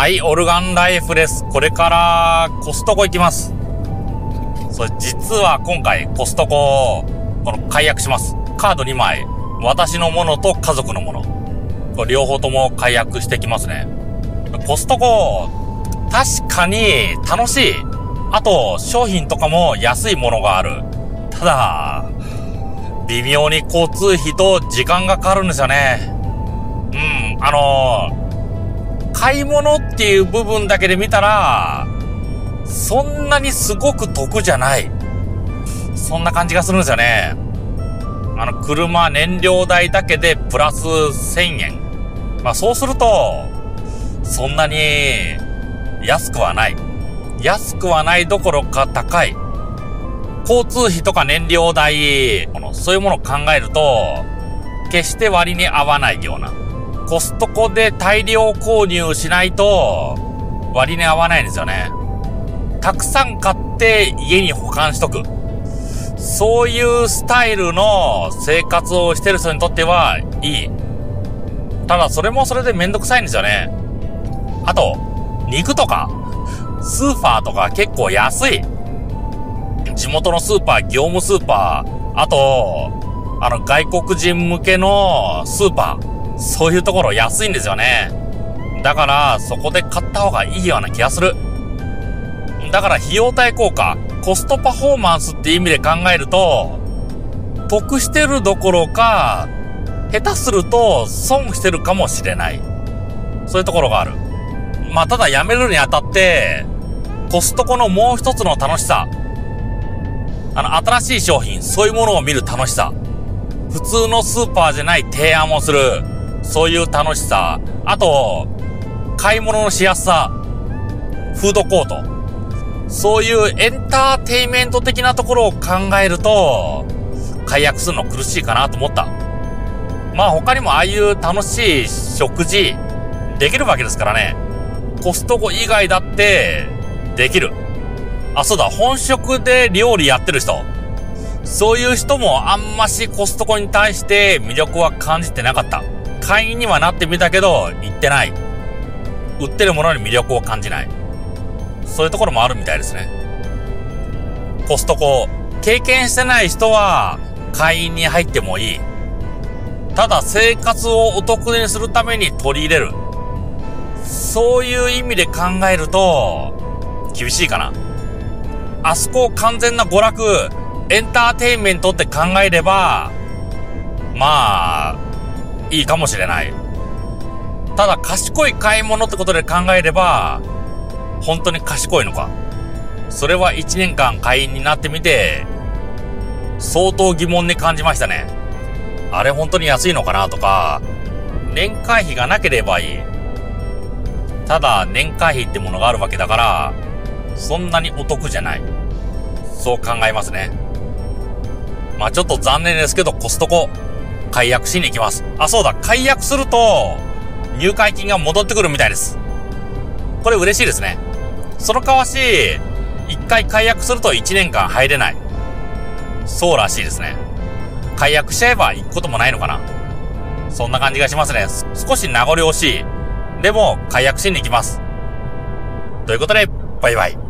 はい、オルガンライフです。これからコストコ行きます。それ実は今回コストコ、この解約します。カード2枚。私のものと家族のもの。これ両方とも解約してきますね。コストコ、確かに楽しい。あと、商品とかも安いものがある。ただ、微妙に交通費と時間がかかるんですよね。うん、あの買い物っていう部分だけで見たら、そんなにすごく得じゃない。そんな感じがするんですよね。あの、車燃料代だけでプラス1000円。まあそうすると、そんなに安くはない。安くはないどころか高い。交通費とか燃料代、そういうものを考えると、決して割に合わないような。コストコで大量購入しないと割に合わないんですよね。たくさん買って家に保管しとく。そういうスタイルの生活をしてる人にとってはいい。ただそれもそれでめんどくさいんですよね。あと、肉とか、スーパーとか結構安い。地元のスーパー、業務スーパー、あと、あの外国人向けのスーパー。そういうところ安いんですよね。だから、そこで買った方がいいような気がする。だから費用対効果、コストパフォーマンスって意味で考えると、得してるどころか、下手すると損してるかもしれない。そういうところがある。まあ、ただ辞めるにあたって、コストコのもう一つの楽しさ。あの、新しい商品、そういうものを見る楽しさ。普通のスーパーじゃない提案をする。そういう楽しさ、あと、買い物のしやすさ、フードコート、そういうエンターテイメント的なところを考えると、解約するの苦しいかなと思った。まあ他にもああいう楽しい食事、できるわけですからね。コストコ以外だって、できる。あ、そうだ、本職で料理やってる人。そういう人もあんましコストコに対して魅力は感じてなかった。会員にはなってみたけど、行ってない。売ってるものに魅力を感じない。そういうところもあるみたいですね。コストコ、経験してない人は会員に入ってもいい。ただ生活をお得にするために取り入れる。そういう意味で考えると、厳しいかな。あそこを完全な娯楽、エンターテインメントって考えれば、まあ、いいかもしれない。ただ賢い買い物ってことで考えれば、本当に賢いのか。それは1年間会員になってみて、相当疑問に感じましたね。あれ本当に安いのかなとか、年会費がなければいい。ただ年会費ってものがあるわけだから、そんなにお得じゃない。そう考えますね。まあちょっと残念ですけどコストコ解約しに行きます。あ、そうだ、解約すると、入会金が戻ってくるみたいです。これ嬉しいですね。その代わし、一回解約すると1年間入れない。そうらしいですね。解約しちゃえば行くこともないのかな。そんな感じがしますね。少し名残惜しい。でも、解約しに行きます。ということで、バイバイ。